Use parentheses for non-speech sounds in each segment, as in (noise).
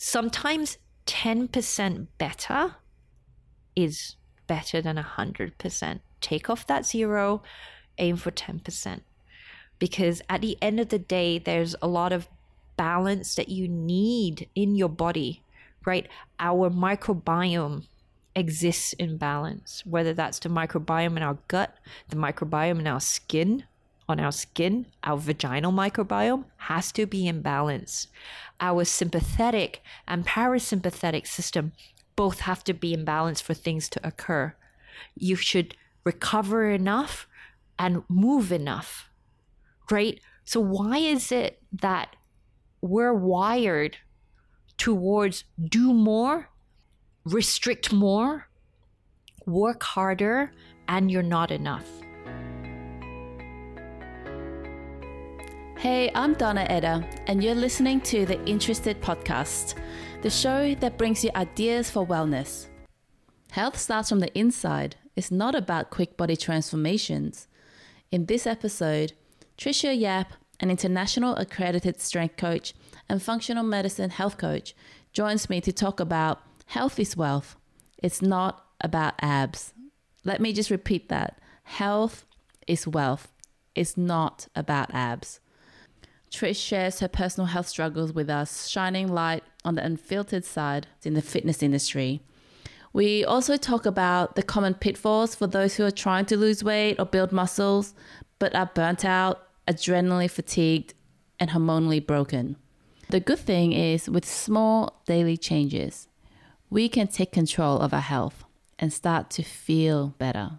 sometimes 10% better is better than 100%. Take off that zero, aim for 10%. Because at the end of the day, there's a lot of balance that you need in your body, right? Our microbiome exists in balance, whether that's the microbiome in our gut, the microbiome in our skin, on our skin, our vaginal microbiome has to be in balance. Our sympathetic and parasympathetic system both have to be in balance for things to occur. You should recover enough and move enough, right? So, why is it that we're wired towards do more, restrict more, work harder, and you're not enough? Hey, I'm Donna Eder, and you're listening to the Interested Podcast, the show that brings you ideas for wellness. Health starts from the inside. It's not about quick body transformations. In this episode, Tricia Yap, an international accredited strength coach and functional medicine health coach, joins me to talk about health is wealth. It's not about abs. Let me just repeat that. Health is wealth. It's not about abs. Trish shares her personal health struggles with us, shining light on the unfiltered side in the fitness industry. We also talk about the common pitfalls for those who are trying to lose weight or build muscles, but are burnt out, adrenaline fatigued, and hormonally broken. The good thing is, with small daily changes, we can take control of our health and start to feel better.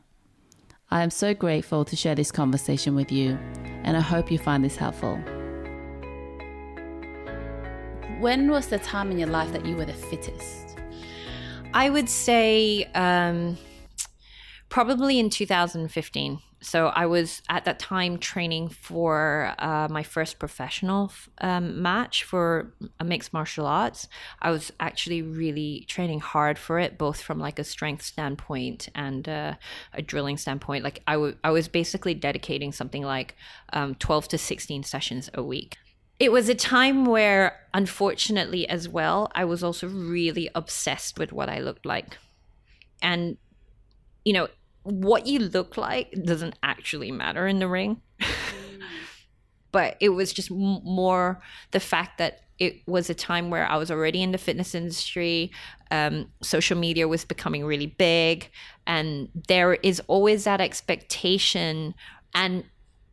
I am so grateful to share this conversation with you, and I hope you find this helpful. When was the time in your life that you were the fittest? I would say um, probably in 2015. So I was at that time training for uh, my first professional um, match for a mixed martial arts. I was actually really training hard for it, both from like a strength standpoint and uh, a drilling standpoint. Like I, w- I was basically dedicating something like um, 12 to 16 sessions a week it was a time where, unfortunately, as well, I was also really obsessed with what I looked like. And, you know, what you look like doesn't actually matter in the ring. (laughs) but it was just more the fact that it was a time where I was already in the fitness industry. Um, social media was becoming really big. And there is always that expectation. And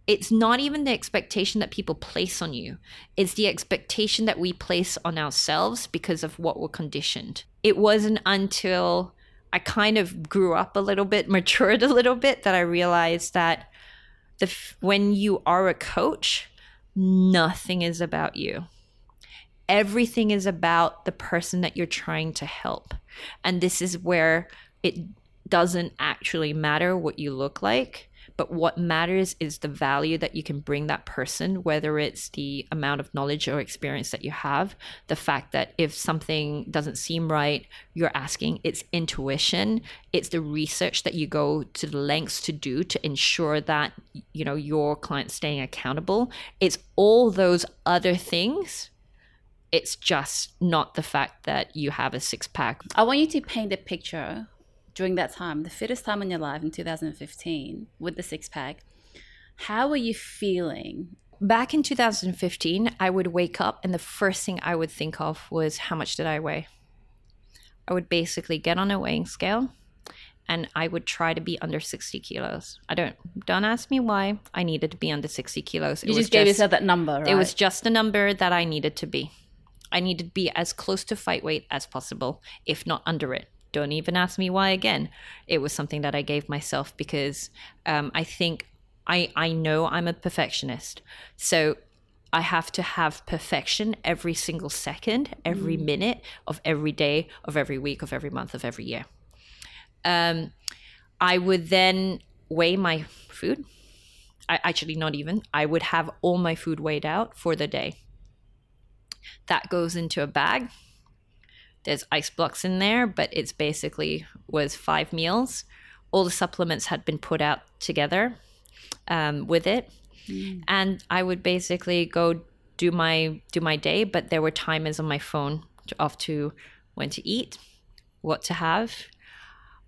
it's not even the expectation that people place on you, it's the expectation that we place on ourselves because of what we're conditioned. It wasn't until I kind of grew up a little bit, (laughs) matured a little bit, that I realized that the when you are a coach, nothing is about you. Everything is about the person that you're trying to help. And this is where it doesn't actually matter what you look like but what matters is the value that you can bring that person, whether it's the amount of knowledge or experience that you have, the fact that if something doesn't seem right, you're asking, it's intuition, it's the research that you go to the lengths to do to ensure that you know your client staying accountable. It's all those other things it's just not the fact that you have a six pack. I want you to paint a picture during that time, the fittest time in your life in 2015 with the six pack, how were you feeling? Back in 2015, I would wake up and the first thing I would think of was how much did I weigh? I would basically get on a weighing scale and I would try to be under 60 kilos. I don't don't ask me why I needed to be under 60 kilos. It you just gave just, yourself that number, right? It was just a number that I needed to be. I needed to be as close to fight weight as possible, if not under it don't even ask me why again. It was something that I gave myself because um, I think I, I know I'm a perfectionist. So I have to have perfection every single second, every mm. minute of every day, of every week, of every month, of every year. Um, I would then weigh my food. I actually not even. I would have all my food weighed out for the day. That goes into a bag there's ice blocks in there, but it's basically was five meals. All the supplements had been put out together um, with it, mm. and I would basically go do my do my day. But there were timers on my phone off to when to eat, what to have.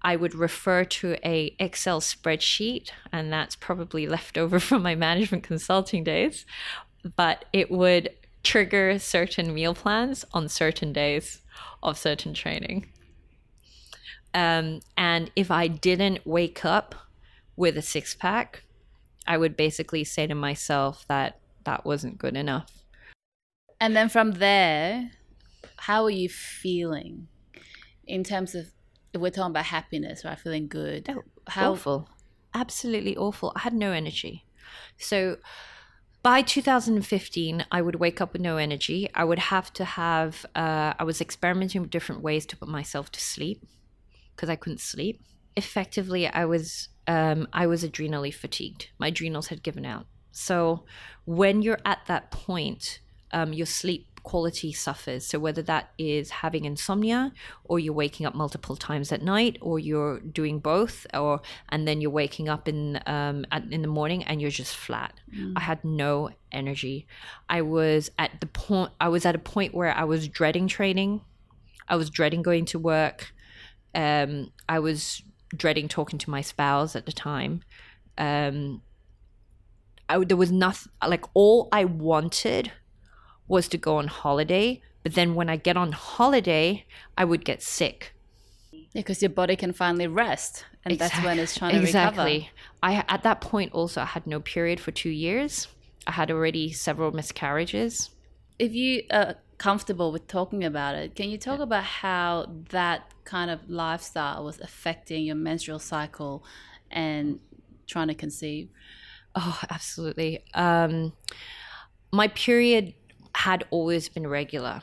I would refer to a Excel spreadsheet, and that's probably (laughs) left over from my management consulting days. But it would trigger certain meal plans on certain days of certain training. Um, and if I didn't wake up with a six pack, I would basically say to myself that that wasn't good enough. And then from there, how are you feeling in terms of if we're talking about happiness, right? Feeling good. Oh, how awful. Absolutely awful. I had no energy. So by 2015, I would wake up with no energy. I would have to have, uh, I was experimenting with different ways to put myself to sleep because I couldn't sleep. Effectively, I was, um, I was adrenally fatigued. My adrenals had given out. So when you're at that point, um, your sleep quality suffers. So whether that is having insomnia or you're waking up multiple times at night or you're doing both or and then you're waking up in um at, in the morning and you're just flat. Mm. I had no energy. I was at the point I was at a point where I was dreading training. I was dreading going to work. Um I was dreading talking to my spouse at the time. Um I, there was nothing like all I wanted was to go on holiday. But then when I get on holiday, I would get sick. Because your body can finally rest, and exactly. that's when it's trying to exactly. recover. I at that point also I had no period for two years. I had already several miscarriages. If you are comfortable with talking about it, can you talk yeah. about how that kind of lifestyle was affecting your menstrual cycle and trying to conceive? Oh, absolutely. Um, my period had always been regular.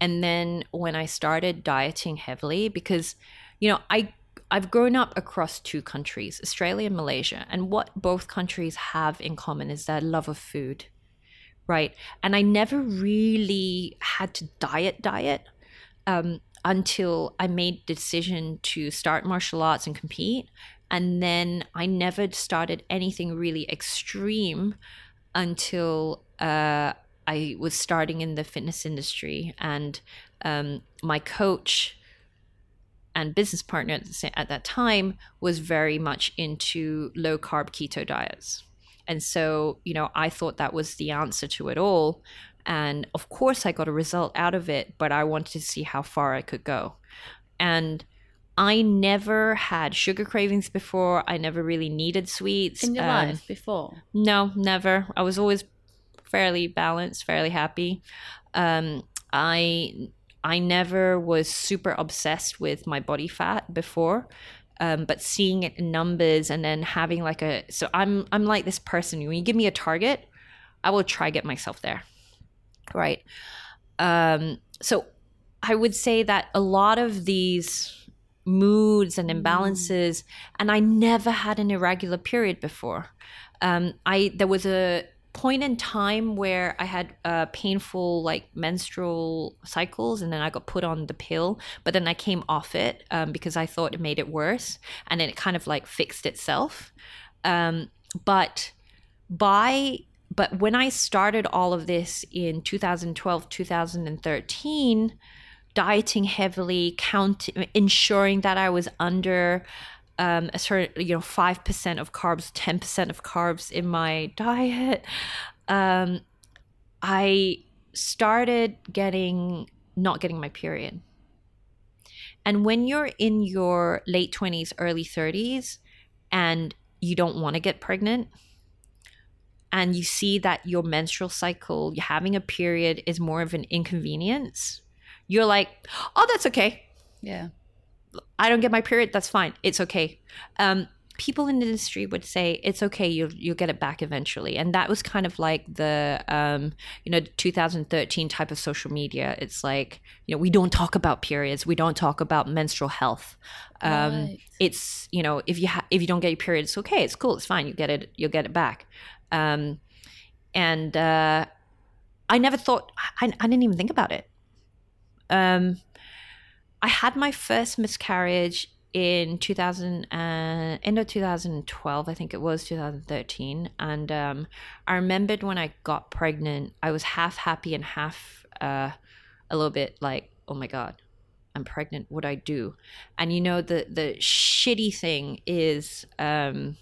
And then when I started dieting heavily, because, you know, I I've grown up across two countries, Australia and Malaysia, and what both countries have in common is their love of food, right? And I never really had to diet diet um, until I made the decision to start martial arts and compete, and then I never started anything really extreme until uh, I was starting in the fitness industry, and um, my coach and business partner at that time was very much into low carb keto diets. And so, you know, I thought that was the answer to it all. And of course, I got a result out of it, but I wanted to see how far I could go. And I never had sugar cravings before. I never really needed sweets. In your um, life before? No, never. I was always fairly balanced, fairly happy. Um, I I never was super obsessed with my body fat before. Um, but seeing it in numbers and then having like a so I'm I'm like this person when you give me a target I will try get myself there right um, so I would say that a lot of these moods and mm. imbalances mm. and I never had an irregular period before um, I there was a point in time where I had uh, painful like menstrual cycles, and then I got put on the pill, but then I came off it um, because I thought it made it worse, and then it kind of like fixed itself. Um, but by but when I started all of this in 2012, 2013, dieting heavily, count ensuring that I was under um, a certain, you know, 5% of carbs, 10% of carbs in my diet, um, I started getting, not getting my period. And when you're in your late 20s, early 30s, and you don't want to get pregnant, and you see that your menstrual cycle, having a period is more of an inconvenience, you're like, oh, that's okay. Yeah. I don't get my period, that's fine. It's okay. Um, people in the industry would say it's okay you'll you'll get it back eventually and that was kind of like the um, you know 2013 type of social media it's like you know we don't talk about periods we don't talk about menstrual health um, right. it's you know if you ha- if you don't get your period it's okay it's cool it's fine you get it you'll get it back um, and uh, I never thought I, I didn't even think about it um, I had my first miscarriage in 2000 uh, end of 2012 i think it was 2013 and um, i remembered when i got pregnant i was half happy and half uh, a little bit like oh my god, I'm pregnant. What do I do? And you know the the shitty thing is, um,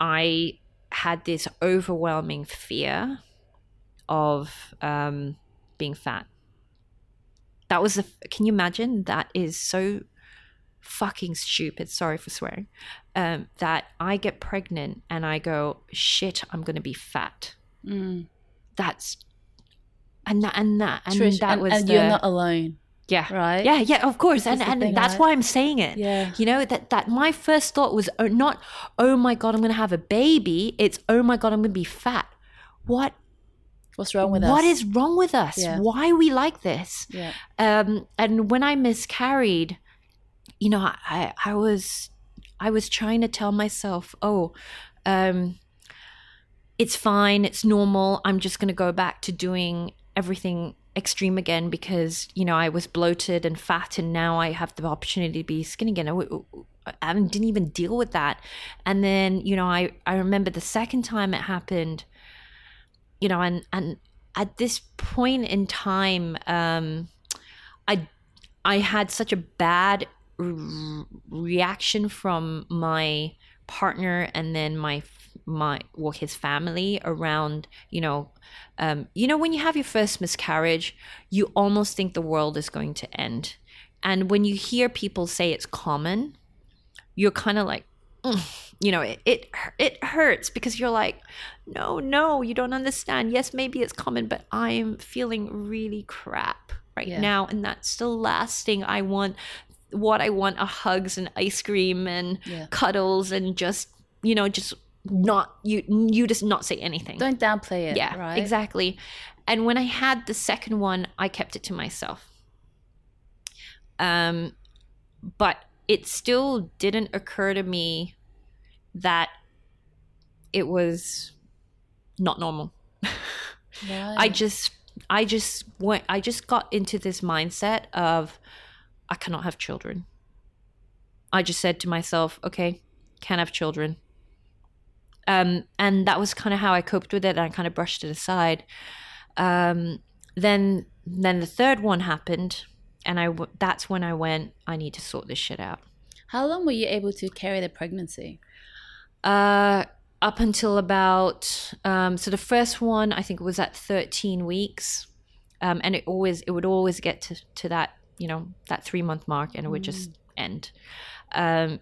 I had this overwhelming fear of um, being fat. That was a. Can you imagine? That is so fucking stupid. Sorry for swearing. Um, that I get pregnant and I go, shit, I'm gonna be fat. Mm. That's and that and that and Trish, that and, was and the, you're not alone, yeah right? yeah yeah of course This and and thing, that's right? why I'm saying it. Yeah. You know that that my first thought was oh, not oh my god I'm gonna have a baby. It's oh my god I'm gonna be fat. What What's wrong with us? what is wrong with us? Yeah. Why are we like this? Yeah. um and when i miscarried you know i i was i was trying to tell myself oh um it's fine it's normal i'm just going to go back to doing everything extreme again because you know i was bloated and fat and now i have the opportunity to be skinny again I, I didn't even deal with that and then you know i i remember the second time it happened you know and and at this point in time um I I had such a bad r- reaction from my partner and then my my well his family around you know um you know when you have your first miscarriage you almost think the world is going to end. And when you hear people say it's common you're kind of like (sighs) you know it, it it hurts because you're like no no you don't understand yes maybe it's common but i'm feeling really crap right Yeah. now and that's the last thing i want what i want are hugs and ice cream and Yeah. cuddles and just you know just not you you just not say anything Don't downplay it. yeah Right. exactly and when i had the second one i kept it to myself um but it still didn't occur to me that it was not normal. (laughs) Right. i just i just went i just got into this mindset of i cannot have children. I just said to myself okay can't have children. Um and that was kind of how i coped with it and i kind of brushed it aside. Um then then the third one happened and i that's when i went i need to sort this shit out. How long were you able to carry the pregnancy? Uh up until about um so the first one i think was at 13 weeks. Um and it always it would always get to to that you know that 3 month mark and it would just end. Um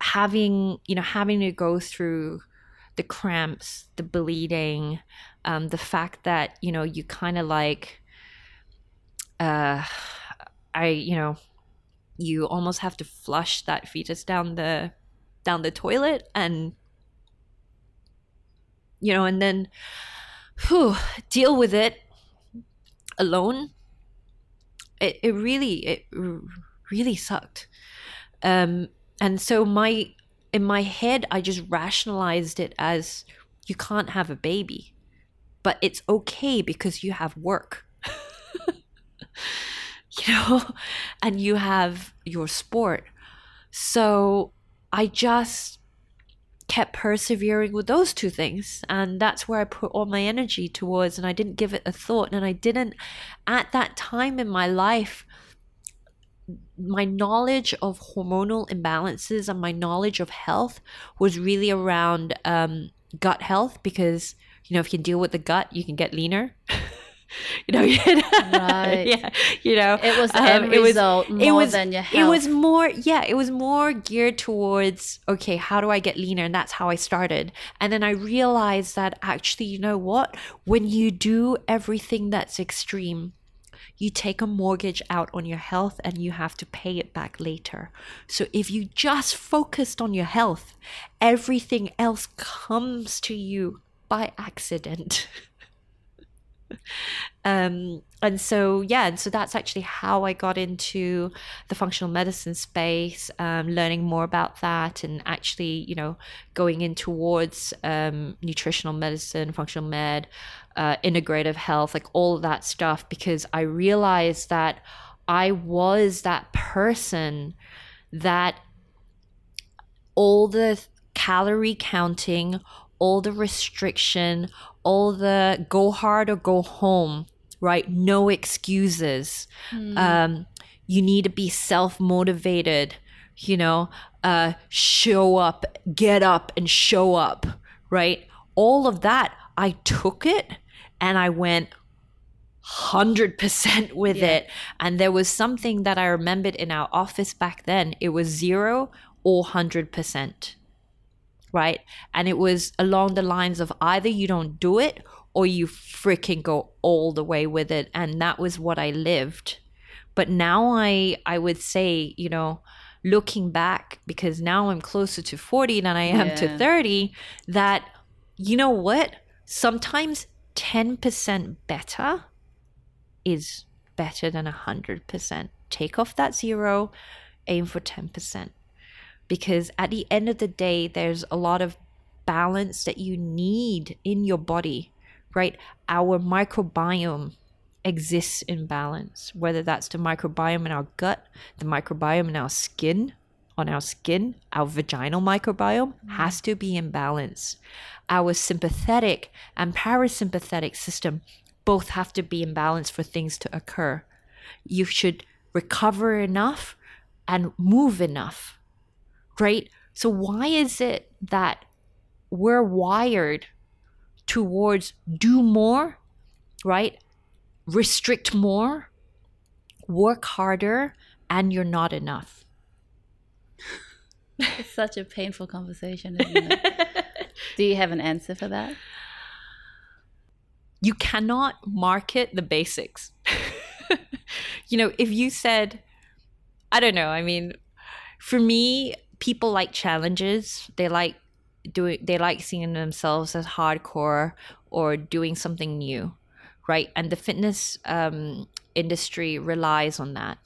having you know having to go through the cramps the bleeding um the fact that you know you kind of like uh i you know you almost have to flush that fetus down the down the toilet and you know and then whew, deal with it alone. It, it really it really sucked. Um and so my in my head i just rationalized it as you can't have a baby but it's okay because you have work. (laughs) You know (laughs) and you have your sport. So i just kept persevering with those two things and that's where i put all my energy towards and i didn't give it a thought and i didn't at that time in my life my knowledge of hormonal imbalances and my knowledge of health was really around um, gut health because you know if you can deal with the gut you can get leaner (laughs) you know (laughs) Right. yeah you know It was the um, end it was- result more it was than your it was more yeah it was more geared towards okay how do i get leaner and that's how i started and then i realized that actually you know what when you do everything that's extreme you take a mortgage out on your health and you have to pay it back later. So if you just focused on your health, everything else comes to you by accident. (laughs) (laughs) um and so yeah and so that's actually how i got into the functional medicine space um, learning more about that and actually you know going in towards um, nutritional medicine functional med uh, integrative health like all of that stuff because i realized that i was that person that all the calorie counting all the restriction all the go hard or go home right? No excuses. Um, you need to be self motivated, you know, uh, show up, get up and show up, right? All of that, I took it and I went 100% (laughs) with Yeah. it. And there was something that I remembered in our office back then. It was zero or 100%. Right. And it was along the lines of either you don't do it or you freaking go all the way with it. And that was what I lived. But now I, I would say, you know, looking back, because now I'm closer to 40 than I am Yeah. to 30, that, you know what? Sometimes 10% better is better than 100%. Take off that zero, aim for 10%. Because at the end of the day, there's a lot of balance that you need in your body, right? Our microbiome exists in balance, whether that's the microbiome in our gut, the microbiome in our skin, on our skin, our vaginal microbiome mm-hmm. has to be in balance. Our sympathetic and parasympathetic system both have to be in balance for things to occur. You should recover enough and move enough, right? So, why is it that we're wired towards do more, right? Restrict more, work harder, and you're not enough. (laughs) It's such a painful conversation, isn't it? (laughs) Do you have an answer for that? you cannot market the basics. (laughs) you know, if you said, I don't know, I mean, for me, people like challenges. They like doing, they like seeing themselves as hardcore or doing something new, right? And the fitness um, industry relies on that.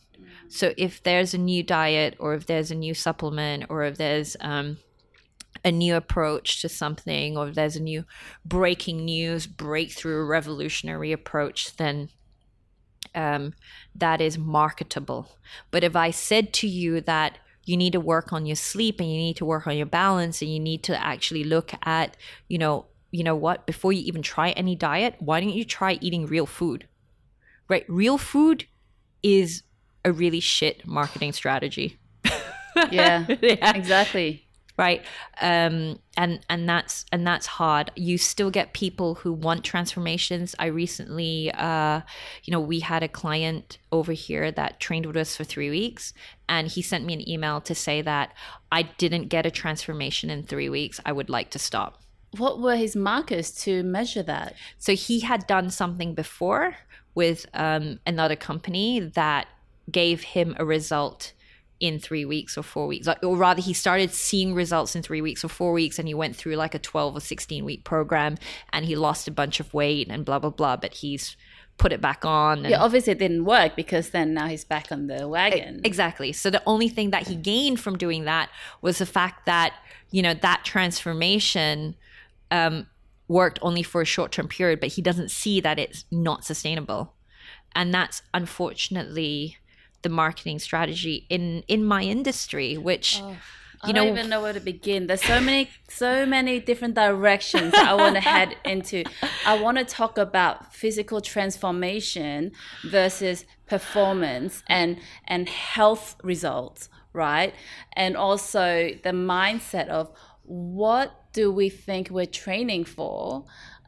So if there's a new diet or if there's a new supplement or if there's, um, a new approach to something or if there's a new breaking news breakthrough revolutionary approach then um, that is marketable but if i said to you that you need to work on your sleep and you need to work on your balance and you need to actually look at you know you know what before you even try any diet why don't you try eating real food? Right? Real food is a really shit marketing strategy. (laughs) Yeah, yeah. exactly. Right? Um and and that's and that's hard. You still get people who want transformations. I recently uh you know we had a client over here that trained with us for three weeks and he sent me an email to say that i didn't get a transformation in three weeks. I would like to stop. What were his markers to measure that? so he had done something before with um, another company that gave him a result in three weeks or four weeks. Like, or rather, he started seeing results in three weeks or four weeks, and he went through like a 12 or 16 week program and he lost a bunch of weight and blah, blah, blah. But he's put it back on. And Yeah, obviously it didn't work because then now he's back on the wagon. Exactly. So the only thing that he gained from doing that was the fact that, you know, that transformation um, worked only for a short term period, but he doesn't see that it's not sustainable. And that's unfortunately the marketing strategy in in my industry, which I you don't know even know where to begin. There's so many, so many different directions that I want to (laughs) head into. I want to talk about physical transformation versus performance and and health results, right? And also the mindset of what do we think we're training for?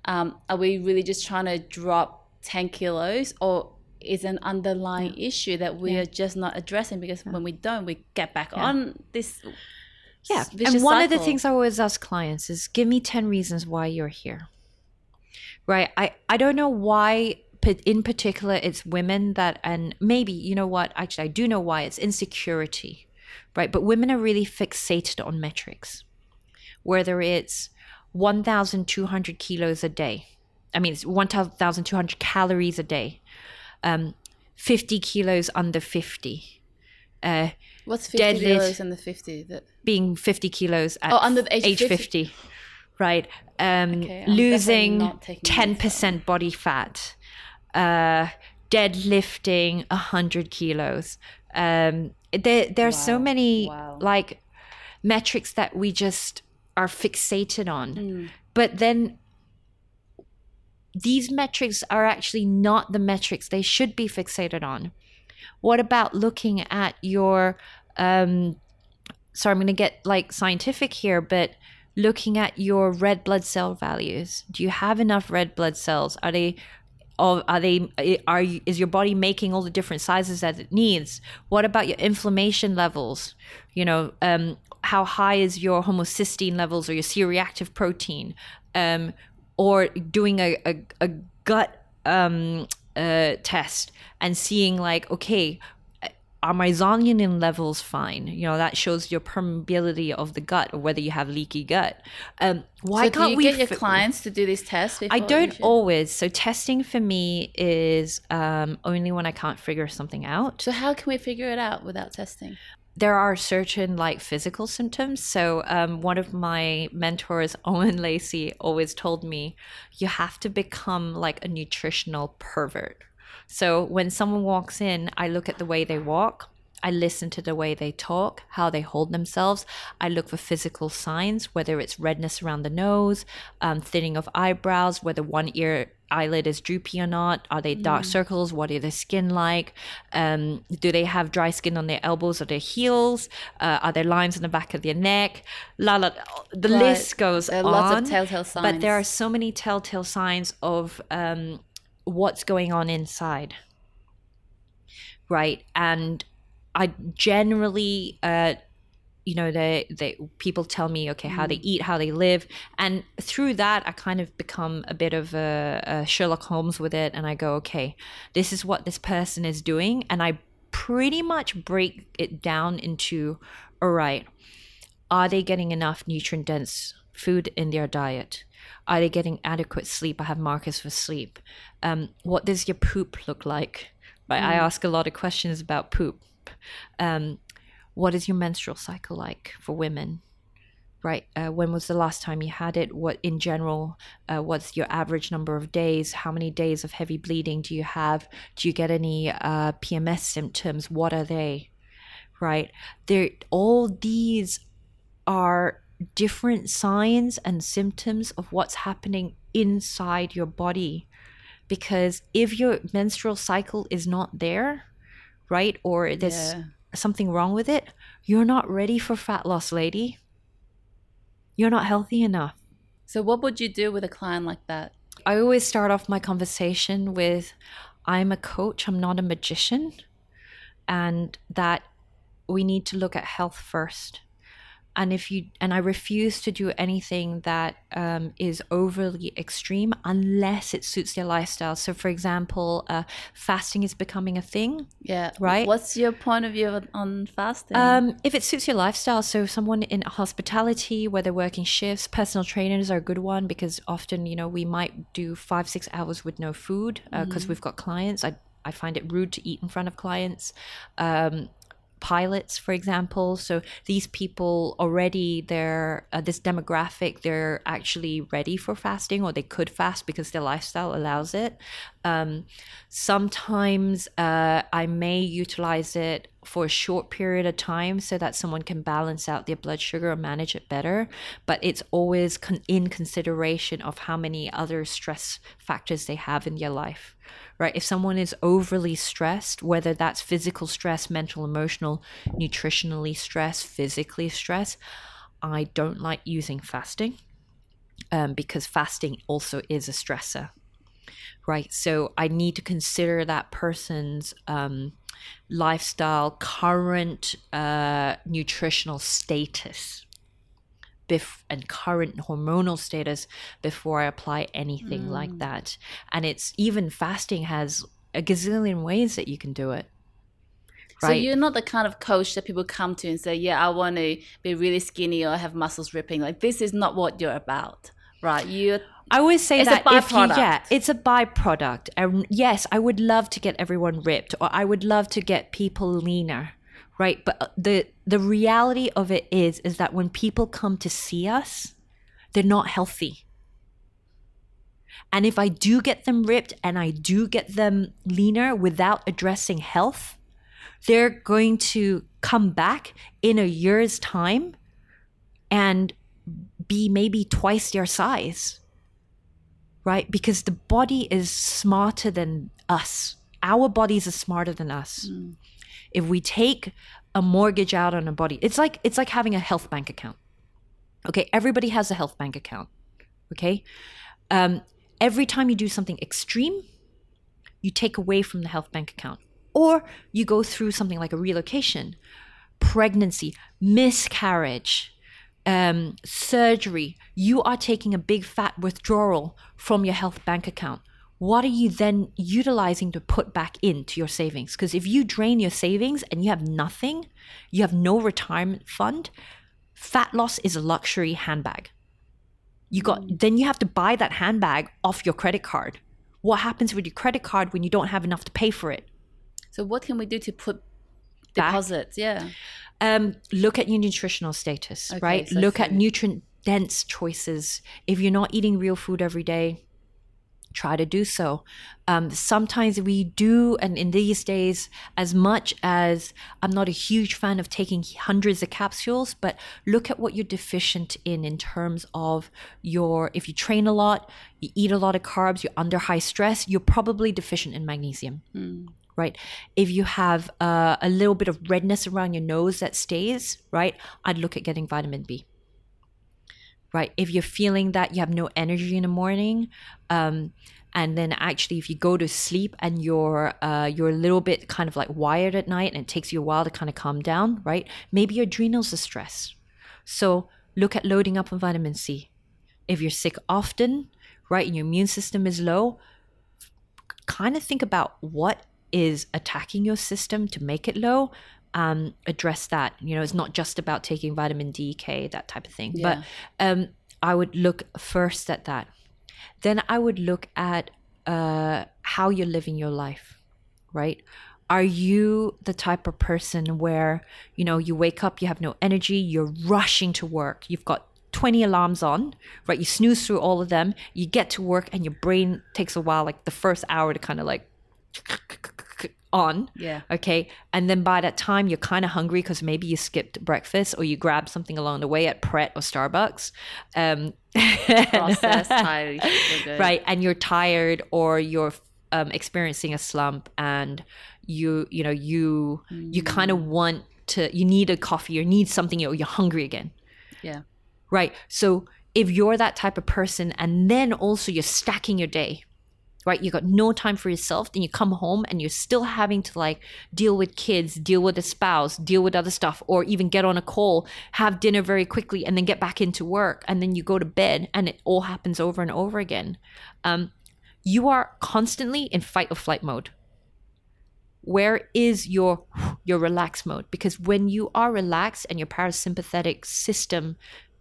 Um, are we really just trying to drop 10 kilos or is an underlying issue that we are just not addressing because when we don't we get back on this Yeah. And one of the things I always ask clients is give me 10 reasons why you're here. Right. I, I don't know why, in particular, it's women that, and maybe, you know what? Actually, I do know why. It's insecurity. Right. But women are really fixated on metrics, whether it's 1,200 kilos a day. I mean, it's 1,200 calories a day, um, 50 kilos under 50. Uh, What's 50 deadlift. kilos and the 50? That, being 50 kilos at Oh, under the age of 50. 50 right um Okay, losing definitely not taking 10% body fat uh deadlifting 100 kilos um there there are so many wow. like metrics that we just are fixated on Mm. but then these metrics are actually not the metrics they should be fixated on. What about looking at your um sorry, I'm going to get like scientific here, but looking at your red blood cell values. Do you have enough red blood cells? Are they or are they are you, is your body making all the different sizes that it needs what about your inflammation levels you know um, how high is your homocysteine levels or your c-reactive protein um, or doing a, a, a gut um, uh, test and seeing like okay are my zonulin levels fine? You know, that shows your permeability of the gut or whether you have leaky gut. Um, why so can't you we get your clients to do these tests? I don't always. So testing for me is um, only when I can't figure something out. So how can we figure it out without testing? There are certain like physical symptoms. So um, one of my mentors, (laughs) Owen Lacey, always told me, you have to become like a nutritional pervert so when someone walks in, I look at the way they walk. I listen to the way they talk, how they hold themselves. I look for physical signs, whether it's redness around the nose, um, thinning of eyebrows, whether one ear eyelid is droopy or not. Are they dark mm. circles? What are their skin like? Um, do they have dry skin on their elbows or their heels? Uh, are there lines on the back of their neck? La la. The right. list goes there are on. Lots of telltale signs. But there are so many telltale signs of um, what's going on inside right and i generally uh you know they they people tell me okay how they mm. eat how they live and through that i kind of become a bit of a, a, sherlock holmes with it and i go okay this is what this person is doing and i pretty much break it down into all right are they getting enough nutrient dense food in their diet are they getting adequate sleep? I have markers for sleep. Um, what does your poop look like? Right, mm. I ask a lot of questions about poop. Um, what is your menstrual cycle like for women? Right, uh, when was the last time you had it? What, in general, uh, what's your average number of days? How many days of heavy bleeding do you have? Do you get any uh, PMS symptoms? What are they? Right, there. All these are different signs and symptoms of what's happening inside your body. Because if your menstrual cycle is not there, right, or there's yeah. Something wrong with it, you're not ready for fat loss, lady. You're not healthy enough. So, what would you do with a client like that? I always start off my conversation with I'm a coach, I'm not a magician, and that we need to look at health first and if you and i refuse to do anything that um, is overly extreme unless it suits their lifestyle. So for example uh, fasting is becoming a thing yeah. right? What's your point of view on fasting? Um, if it suits your lifestyle so someone in hospitality where they're working shifts personal trainers are a good one because often you know we might do five six hours with no food because uh, mm-hmm. we've got clients. I I find it rude to eat in front of clients. Um, pilots, for example. So these people already, they're uh, this demographic, they're actually ready for fasting or they could fast because their lifestyle allows it. Um, sometimes uh, I may utilize it for a short period of time so that someone can balance out their blood sugar or manage it better. But it's always con- in consideration of how many other stress factors they have in their life right? If someone is overly stressed, whether that's physical stress, mental, emotional, nutritionally stressed, physically stressed, I don't like using fasting um, because fasting also is a stressor, right? So I need to consider that person's um, lifestyle, current uh, nutritional status, bef- and current hormonal status before I apply anything mm. like that. And it's even fasting has a gazillion ways that you can do it. Right? So you're not the kind of coach that people come to and say, "Yeah, I want to be really skinny or have muscles ripping." Like this is not what you're about, right? You I always say it's that if you, yeah, it's a byproduct. And yes, I would love to get everyone ripped, or I would love to get people leaner right? But uh, the the reality of it is is that when people come to see us they're not healthy. And if i do get them ripped and i do get them leaner without addressing health they're going to come back in a year's time and be maybe twice their size right? Because the body is smarter than us. Our bodies are smarter than us. If we take a mortgage out on a body, it's like it's like having a health bank account. Okay, everybody has a health bank account. Okay, um, every time you do something extreme, you take away from the health bank account, or you go through something like a relocation, pregnancy, miscarriage, um, surgery, you are taking a big fat withdrawal from your health bank account. What are you then utilizing to put back into your savings? Because if you drain your savings and you have nothing, you have no retirement fund, fat loss is a luxury handbag. You got then you have to buy that handbag off your credit card. What happens with your credit card when you don't have enough to pay for it? So what can we do to put Back. deposits? Yeah. Um, look at your nutritional status, Okay, right? so look at nutrient dense choices. If you're not eating real food every day, try to do so. Um, sometimes we do, and in these days, as much as I'm not a huge fan of taking hundreds of capsules, but look at what you're deficient in in terms of your, if you train a lot, you eat a lot of carbs, you're under high stress, you're probably deficient in magnesium right? If you have uh, a little bit of redness around your nose that stays, right? I'd look at getting vitamin B. Right? If you're feeling that you have no energy in the morning, um, and then actually if you go to sleep and you're uh, you're a little bit kind of like wired at night and it takes you a while to kind of calm down, right? Maybe your adrenals are stressed. So look at loading up on vitamin C. If you're sick often, right, and your immune system is low, kind of think about what is attacking your system to make it low um, address that. You know it's not just about taking vitamin d k that type of thing. Yeah. but um, i would look first at that. Then i would look at uh, how you're living your life right? Are you the type of person where you know you wake up you have no energy you're rushing to work. You've got 20 alarms on right? You snooze through all of them. You get to work and your brain takes a while like the first hour to kind of like on Yeah. okay and then by that time you're kind of hungry because maybe you skipped breakfast or you grabbed something along the way at pret or starbucks um (laughs) Processed, tired, right and you're tired or you're um, experiencing a slump and you you know you you kind of want to you need a coffee or need something or you're hungry again Yeah. right so if you're that type of person and then also you're stacking your day right? You got no time for yourself. Then you come home and you're still having to like deal with kids deal with a spouse deal with other stuff or even get on a call have dinner very quickly and then get back into work. And then you go to bed and it all happens over and over again. Um, you are constantly in fight or flight mode. Where is your your relaxed mode? Because when you are relaxed and your parasympathetic system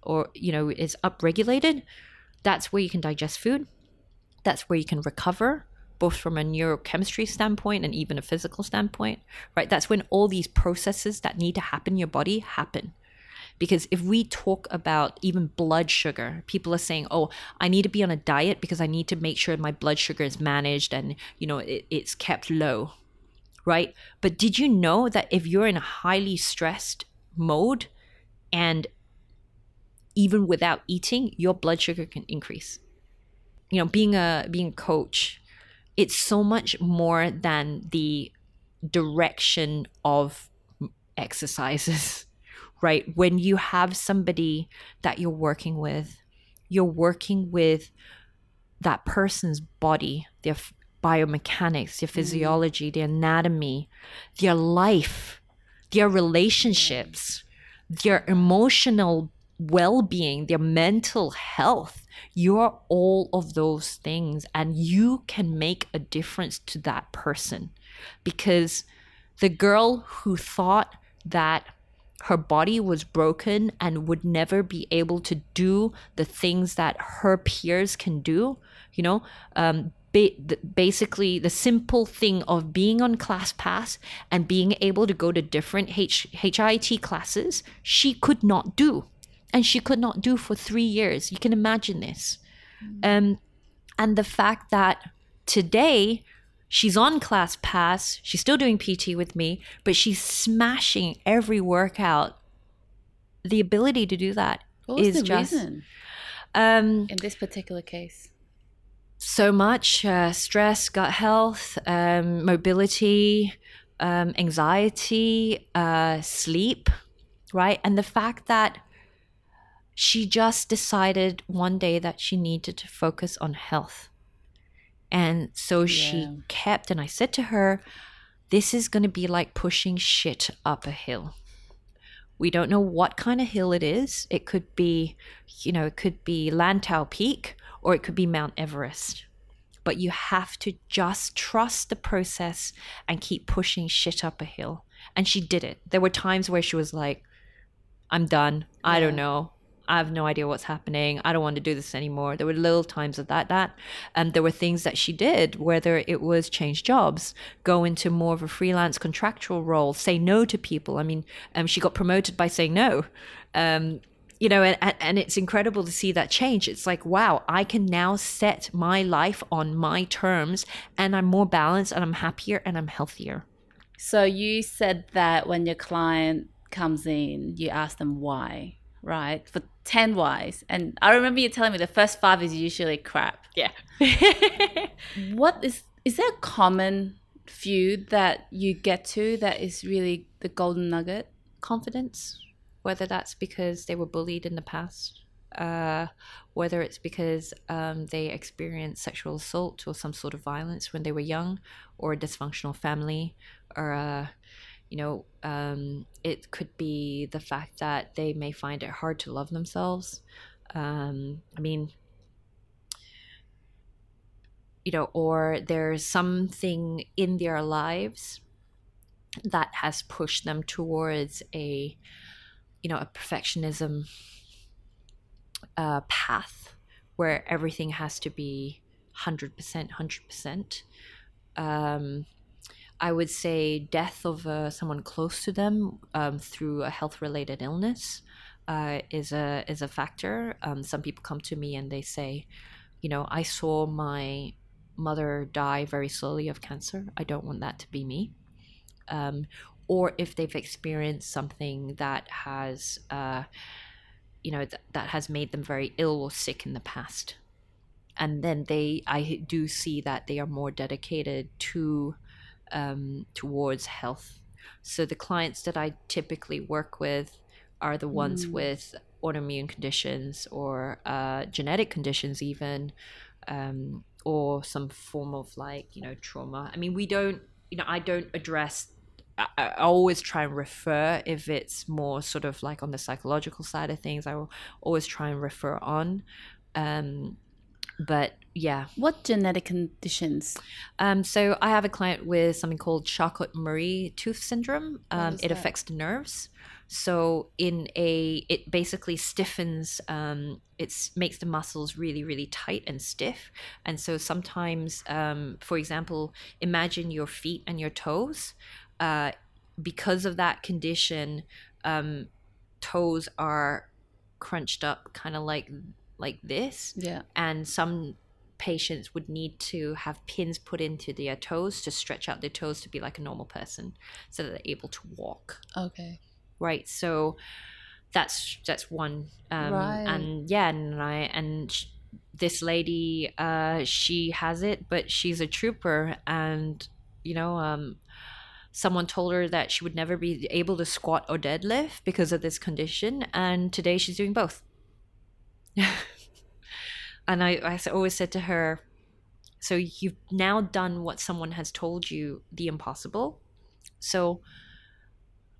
or you know is upregulated that's where you can digest food that's where you can recover both from a neurochemistry standpoint and even a physical standpoint right? That's when all these processes that need to happen in your body happen. Because if we talk about even blood sugar people are saying oh i need to be on a diet because i need to make sure my blood sugar is managed and you know it, it's kept low right? But did you know that if you're in a highly stressed mode and even without eating your blood sugar can increase you know being a being a coach it's so much more than the direction of exercises (laughs) right? When you have somebody that you're working with you're working with that person's body their biomechanics their mm. physiology their anatomy their life their relationships their emotional well-being their mental health you're all of those things and you can make a difference to that person. Because the girl who thought that her body was broken and would never be able to do the things that her peers can do you know um, basically the simple thing of being on ClassPass and being able to go to different H- HIIT classes she could not do and she could not do for three years. You can imagine this. Um, and the fact that today she's on ClassPass she's still doing pt with me but she's smashing every workout. The ability to do that What was is the just reason? um in this particular case? so much uh, stress, gut health, um, mobility, um, anxiety, uh, sleep, right? And the fact that she just decided one day that she needed to focus on health. And so yeah. she kept, and I said to her, This is going to be like pushing shit up a hill. We don't know what kind of hill it is. It could be, you know, it could be Lantau Peak or it could be Mount Everest. But you have to just trust the process and keep pushing shit up a hill. And she did it. There were times where she was like, I'm done. I don't know. I have no idea what's happening. I don't want to do this anymore. There were little times of that, that, and there were things that she did, whether it was change jobs, go into more of a freelance contractual role, say no to people. I mean, um, she got promoted by saying no. Um, you know, and, and it's incredible to see that change. It's like, wow, I can now set my life on my terms and I'm more balanced and I'm happier and I'm healthier. So you said that when your client comes in, you ask them why right? For 10 whys. And I remember you telling me the first five is usually crap. Yeah. (laughs) what is, is there a common few that you get to that is really the golden nugget? Confidence, whether that's because they were bullied in the past, uh, whether it's because um, they experienced sexual assault or some sort of violence when they were young, or a dysfunctional family, or a you know, um, it could be the fact that they may find it hard to love themselves. Um, I mean, you know, or there's something in their lives that has pushed them towards a, you know, a perfectionism uh, path where everything has to be 100%, 100%. Um, I would say death of uh, someone close to them um, through a health related illness uh, is a is a factor. Um, some people come to me and they say, you know, I saw my mother die very slowly of cancer. I don't want that to be me. Um, or if they've experienced something that has, uh, you know, th- that has made them very ill or sick in the past, and then they, I do see that they are more dedicated to um, towards health. So the clients that I typically work with are the ones mm. with autoimmune conditions or uh, genetic conditions, even, um, or some form of like you know trauma. I mean, we don't, you know, I don't address. I, I always try and refer if it's more sort of like on the psychological side of things. I will always try and refer on. Um, but yeah. What genetic conditions? Um, so I have a client with something called Charcot-Marie tooth syndrome. Um, it that? affects the nerves. So in a, it basically stiffens. Um, it makes the muscles really, really tight and stiff. And so sometimes, um, for example, imagine your feet and your toes. Uh, because of that condition, um, toes are crunched up, kind of like like this. Yeah. And some patients would need to have pins put into their toes to stretch out their toes to be like a normal person so that they're able to walk. Okay. Right. So that's that's one. Um, right. And yeah, and I and sh- this lady, uh, she has it, but she's a trooper, and you know, um, someone told her that she would never be able to squat or deadlift because of this condition, and today she's doing both. (laughs) and I, I always said to her, so you've now done what someone has told you the impossible. So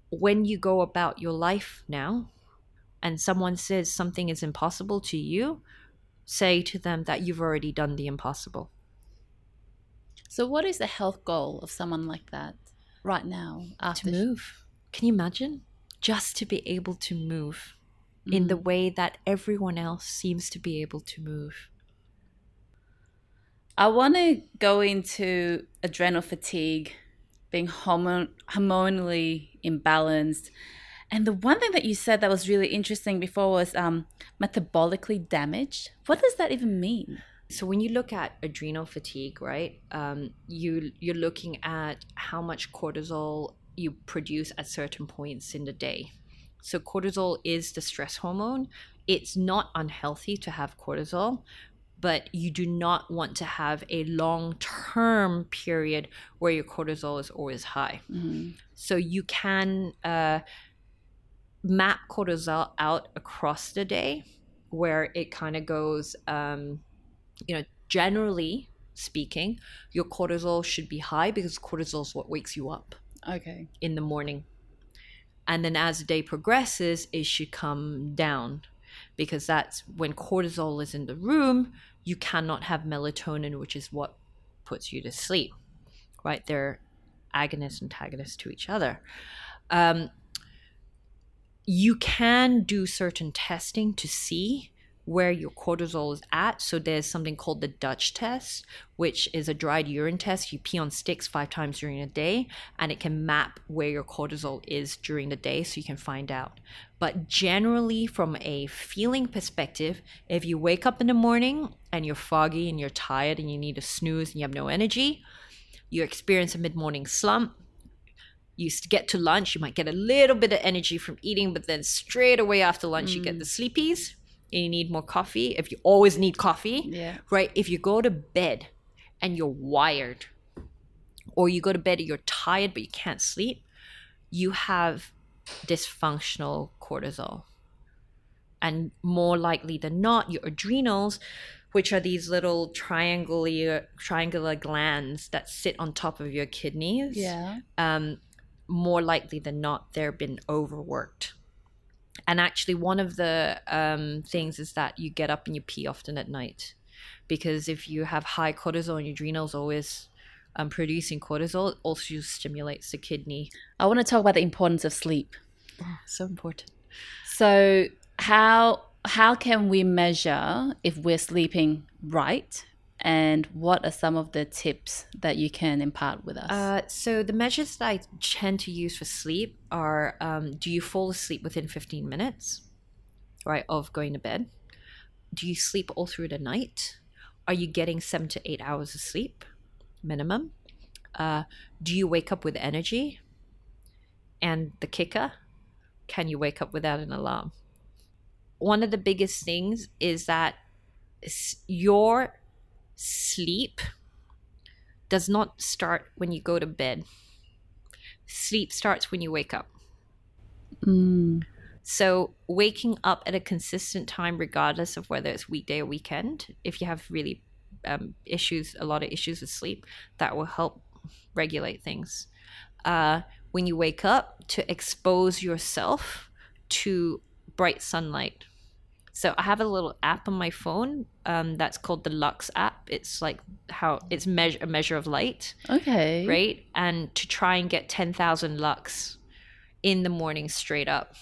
when you go about your life now and someone says something is impossible to you, say to them that you've already done the impossible. So, what is the health goal of someone like that right now? After to move. Can you imagine? Just to be able to move mm. in the mm. way that everyone else seems to be able to move. I want to go into adrenal fatigue, being hormon- hormonally imbalanced. And the one thing that you said that was really interesting before was um, metabolically damaged. What does that even mean? So when you look at adrenal fatigue, right, um, you you're looking at how much cortisol you produce at certain points in the day. So, cortisol is the stress hormone. It's not unhealthy to have cortisol, but you do not want to have a long term period where your cortisol is always high. So you can uh, map cortisol out across the day where it kind of goes, um, you know, generally speaking, your cortisol should be high because cortisol is what wakes you up Okay. in the morning. And then as the day progresses, it should come down because that's when cortisol is in the room, you cannot have melatonin, which is what puts you to sleep, right? They're agonists and antagonists to each other. Um, you can do certain testing to see where your cortisol is at. So there's something called the Dutch test, which is a dried urine test. You pee on sticks five times during a day, and it can map where your cortisol is during the day so you can find out. But generally, from a feeling perspective, if you wake up in the morning and you're foggy and you're tired and you need a snooze and you have no energy, you experience a mid morning slump, you get to lunch, you might get a little bit of energy from eating, but then straight away after lunch, you get the mm. sleepies and you need more coffee. If you always need coffee, Yeah. right? If you go to bed and you're wired, or you go to bed and you're tired but you can't sleep, you have dysfunctional cortisol. And more likely than not, your adrenals, which are these little triangular triangular glands that sit on top of your kidneys, Yeah. um, more likely than not, they've been overworked. And actually, one of the um, things is that you get up and you pee often at night. Because if you have high cortisol and your adrenals always um, producing cortisol, it also stimulates the kidney. I want to talk about the importance of sleep. So important. So how how can we measure if we're sleeping right? And what are some of the tips that you can impart with us? Uh, so the measures that I tend to use for sleep are: um, Do you fall asleep within 15 minutes, right, of going to bed? Do you sleep all through the night? Are you getting seven to eight hours of sleep, minimum? Uh, do you wake up with energy? And the kicker: Can you wake up without an alarm? One of the biggest things is that your sleep does not start when you go to bed. Sleep starts when you wake up. Mm, So, waking up at a consistent time, regardless of whether it's weekday or weekend, if you have really um, issues, a lot of issues with sleep, that will help regulate things. Uh, when you wake up, to expose yourself to bright sunlight. So, I have a little app on my phone um, that's called the Lux app. It's like how it's measure a measure of light okay. right? And to try and get 10,000 lux in the morning straight up.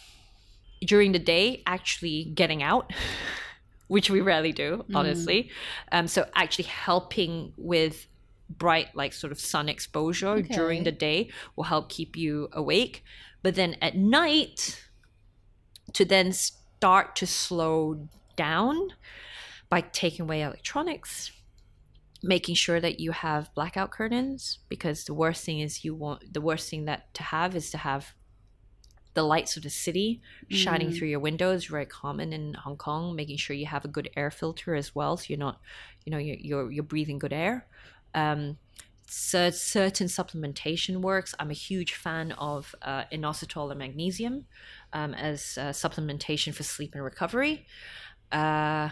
During the day, actually getting out, (laughs) which we rarely do, honestly. Um, so actually helping with bright, like sort of sun exposure during the day will help keep you awake. But then at night, to then start to slow down by taking away electronics, making sure that you have blackout curtains because the worst thing is you want the worst thing that to have is to have the lights of the city shining Mm. through your windows very common in hong kong making sure you have a good air filter as well so you're not you know you're you're, you're breathing good air um, cer- certain supplementation works. I'm a huge fan of uh, inositol and magnesium um, as uh, supplementation for sleep and recovery. Uh,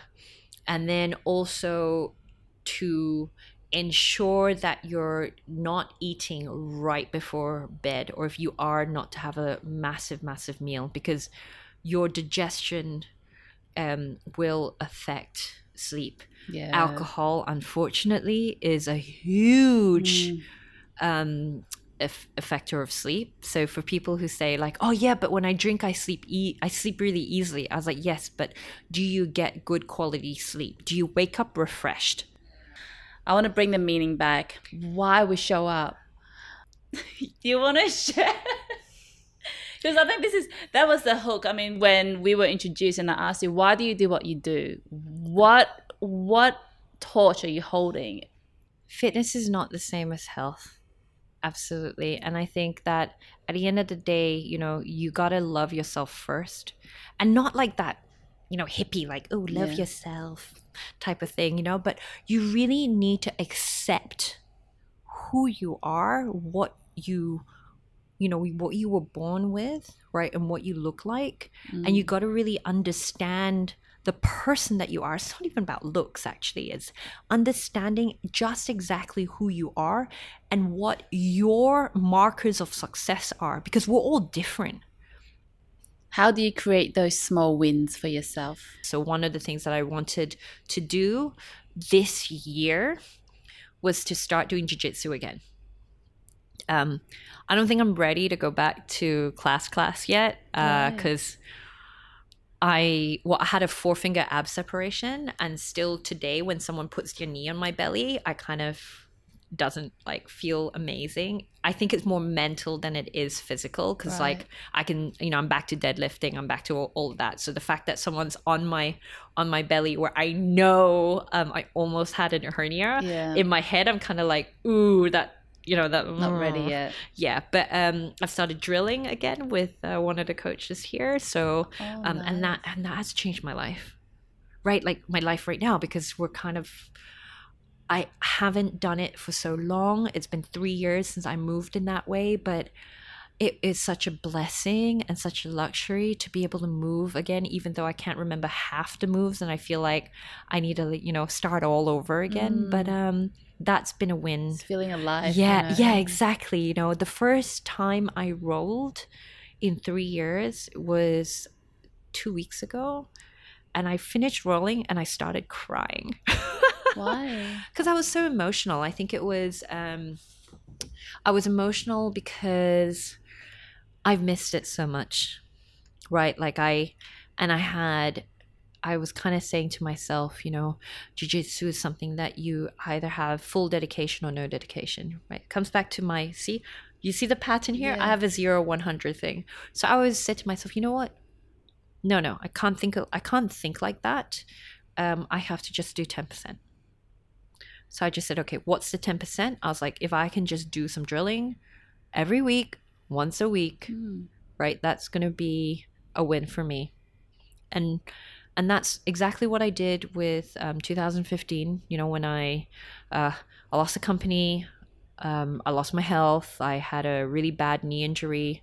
and then also to ensure that you're not eating right before bed or if you are not to have a massive massive meal because your digestion um, will affect sleep Yeah. alcohol unfortunately is a huge Mm. um eff- effector of sleep so for people who say like oh yeah but when i drink i sleep e- i sleep really easily i was like yes but do you get good quality sleep do you wake up refreshed I want to bring the meaning back. Why we show up. Do (laughs) you want to share? Because I think this is that was the hook. I mean, when we were introduced, and I asked you, "Why do you do what you do? What what torch are you holding?" fitness is not the same as health absolutely and i think that at the end of the day you know you got to love yourself first and not like that you know, hippie, like, oh, love Yeah. yourself type of thing, you know, but you really need to accept who you are, what you, you know, what you were born with, right? And what you look like. And you mm. got to really understand the person that you are. It's not even about looks, actually, it's understanding just exactly who you are and what your markers of success are because we're all different. How do you create those small wins for yourself? So, one of the things that I wanted to do this year was to start doing jiu-jitsu again. Um, I don't think I'm ready to go back to class class yet Right. because I well I had a four finger ab separation, and still today, when someone puts your knee on my belly, I kind of doesn't like feel amazing. I think it's more mental than it is physical because Right. like I can you know I'm back to deadlifting, I'm back to all, all of that. So the fact that someone's on my on my belly where I know um I almost had a hernia Yeah. in my head, I'm kind of like ooh that you know that Not ready mm. yet. Yeah, but um, I've started drilling again with uh, one of the coaches here. So, Oh, um, and that and that has changed my life, right? Like my life right now because we're kind of. I haven't done it for so long. It's been three years since I moved in that way, but it is such a blessing and such a luxury to be able to move again, even though I can't remember half the moves and I feel like I need to, you know, start all over again. But um, that's been a win It's feeling alive. you yeah know? yeah exactly you know the first time i rolled in three years was two weeks ago and i finished rolling and i started crying (laughs) Why? because i was so emotional i think it was um i was emotional because i've missed it so much right like i and i had i was kind of saying to myself you know jiu-jitsu is something that you either have full dedication or no dedication right it comes back to my see you see the pattern here Yeah. i have a zero 100 thing so i always said to myself you know what no no i can't think of, i can't think like that um, i have to just do 10% so I just said, okay, what's the 10%? I was like, if I can just do some drilling every week, once a week, Hmm. right? That's going to be a win for me. And and that's exactly what I did with um, 2015. You know, when I uh, I lost the company, um, I lost my health. I had a really bad knee injury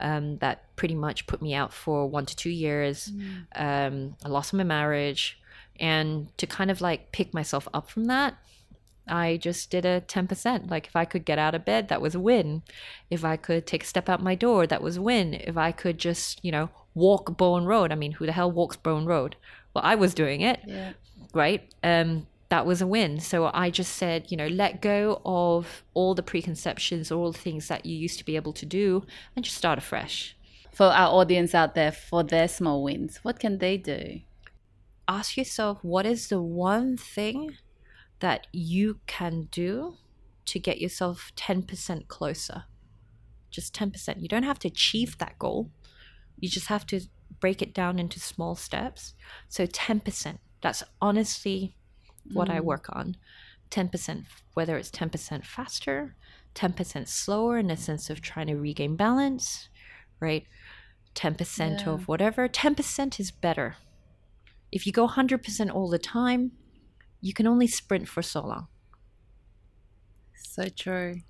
um, that pretty much put me out for one to two years. Um, I lost my marriage, and to kind of like pick myself up from that, I just did a 10%. Like if I could get out of bed, that was a win. If I could take a step out my door, that was a win. If I could just, you know, walk Bowen Road. I mean, who the hell walks Bowen Road? Well, I was doing it, Yeah. right? Um, that was a win. So I just said, you know, let go of all the preconceptions, all the things that you used to be able to do, and just start afresh. For our audience out there, for their small wins, what can they do? Ask yourself, what is the one thing that you can do to get yourself 10% closer? Just 10%. You don't have to achieve that goal. You just have to break it down into small steps. So 10%. That's honestly what I mm. work on. 10%, whether it's 10% faster, 10% slower in the sense of trying to regain balance, right? 10% Yeah. of whatever. 10% is better. If you go 100% all the time, you can only sprint for so long. So true.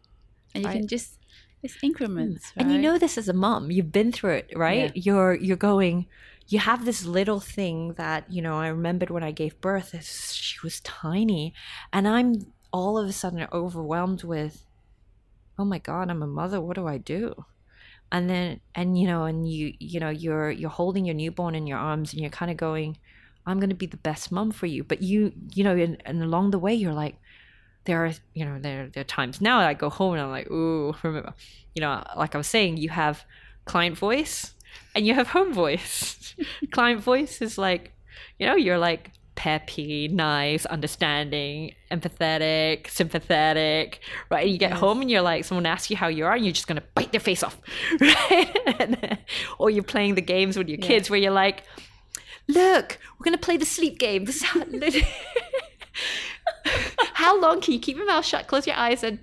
And you Right. can just it's increments, mm, And you know this as a mom, you've been through it, right? You're you're going you have this little thing that, you know, I remembered when I gave birth, she was tiny and I'm all of a sudden overwhelmed with oh my god, I'm a mother, what do I do? And then and you know, and you you know, you're you're holding your newborn in your arms and you're kind of going I'm going to be the best mom for you. But you you know, and, and along the way you're like there are you know there there are times now that I go home and I'm like ooh remember you know like I was saying you have client voice and you have home voice (laughs) client voice is like you know you're like peppy nice understanding empathetic sympathetic right and you get Yes. home and you're like someone asks you how you are and you're just gonna bite their face off (laughs) right then- (laughs) or you're playing the games with your Yeah. kids where you're like look we're gonna play the sleep game this is how (laughs) how long can you keep your mouth shut, close your eyes, and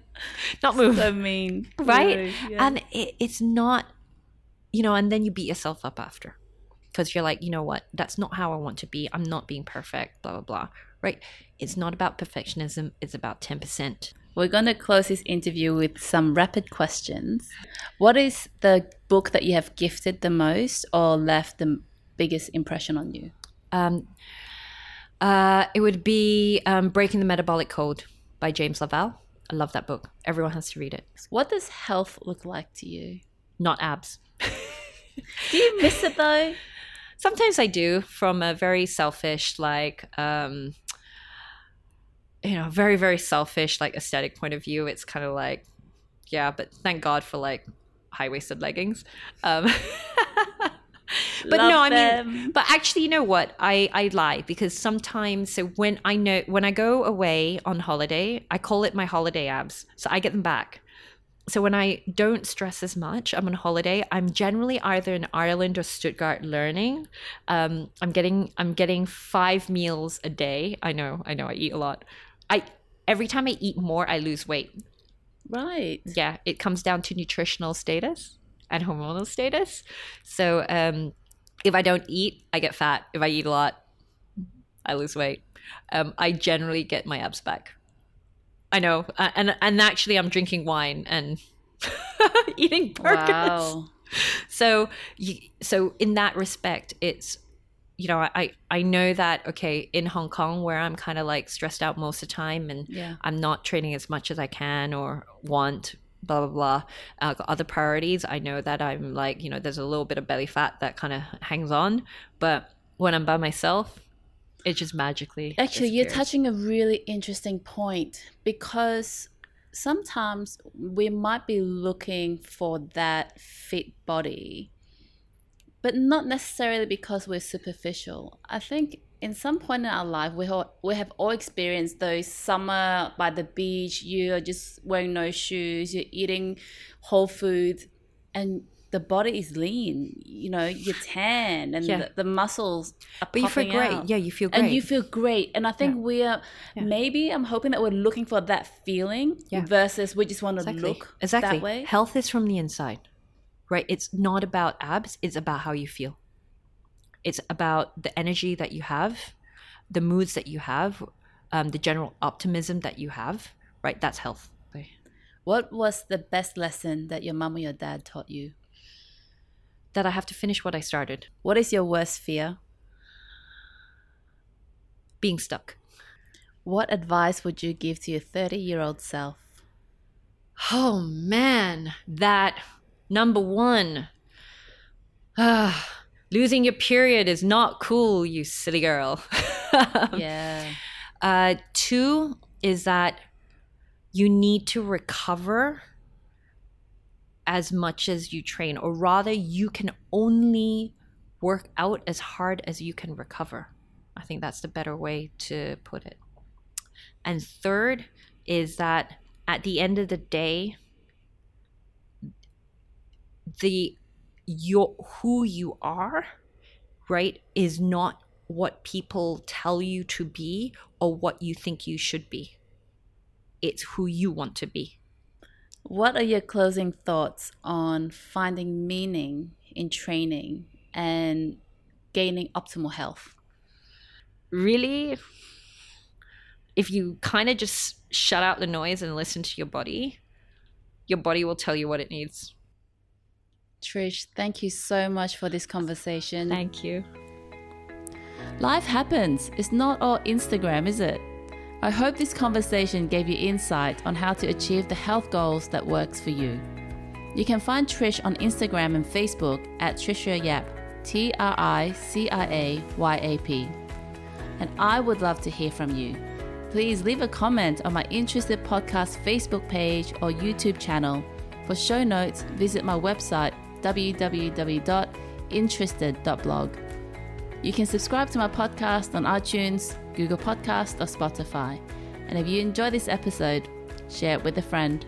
not move? so mean. right? Yeah. And it, it's not, you know, and then you beat yourself up after. because you're like, you know what, that's not how I want to be. I'm not being perfect, blah, blah, blah. Right? It's not about perfectionism, it's about 10%. We're going to close this interview with some rapid questions. What is the book that you have gifted the most or left the biggest impression on you? Um, uh, it would be um, Breaking the Metabolic Code by James LaValle. I love that book. Everyone has to read it. What does health look like to you? Not abs. (laughs) do you miss it though? Sometimes I do from a very selfish, like, um, you know, very, very selfish, like aesthetic point of view. It's kind of like, yeah, but thank God for like high waisted leggings. Um, (laughs) (laughs) but Love no, I them. mean, but actually, you know what? I I lie because sometimes, so when I know when I go away on holiday, I call it my holiday abs, so I get them back. So when I don't stress as much, I'm on holiday. I'm generally either in Ireland or Stuttgart learning. Um, I'm getting I'm getting five meals a day. I know, I know, I eat a lot. I every time I eat more, I lose weight. Right. Yeah, it comes down to nutritional status and hormonal status. So um, if I don't eat, I get fat. If I eat a lot, I lose weight. Um, I generally get my abs back. I know, uh, and and actually, I'm drinking wine and (laughs) eating burgers. Wow. So, so in that respect, it's you know, I I know that okay in Hong Kong where I'm kind of like stressed out most of the time and Yeah. I'm not training as much as I can or want. Blah blah blah. Uh, got other priorities. I know that I'm like you know there's a little bit of belly fat that kind of hangs on, but when I'm by myself, it just magically. Actually, you're touching a really interesting point because sometimes we might be looking for that fit body, but not necessarily because we're superficial. I think in some point in our life, we, ho- we have all experienced those summer by the beach, you're just wearing no shoes, you're eating whole foods, and the body is lean. You know, you're (sighs) tan, and Yeah. the, the muscles are But you feel great. out Yeah, you feel great. and you feel great. And I think we are Yeah. maybe I'm hoping that we're looking for that feeling Yeah. versus we just want to exactly. look exactly. that way. Health is from the inside, right? It's not about abs. It's about how you feel. It's about the energy that you have, the moods that you have, um, the general optimism that you have. Right, that's health. What was the best lesson that your mom or your dad taught you? That I have to finish what I started. What is your worst fear? Being stuck. What advice would you give to your 30 year old self? Oh man, that number one. (sighs) Ah, losing your period is not cool, you silly girl. (laughs) yeah. Uh, two is that you need to recover as much as you train, or rather, you can only work out as hard as you can recover. I think that's the better way to put it. And third is that at the end of the day, the your who you are, right, is not what people tell you to be or what you think you should be. It's who you want to be. What are your closing thoughts on finding meaning in training and gaining optimal health? Really, if you kind of just shut out the noise and listen to your body, your body will tell you what it needs. Trish, thank you so much for this conversation. Thank you. Life happens. It's not all Instagram, is it? I hope this conversation gave you insight on how to achieve the health goals that works for you. You can find Trish on Instagram and Facebook at Tricia Yap, T R I C I A Y A P. And I would love to hear from you. Please leave a comment on my Interested Podcast Facebook page or YouTube channel. For show notes, visit my website www.interested.blog. You can subscribe to my podcast on iTunes, Google Podcast, or Spotify. And if you enjoy this episode, share it with a friend.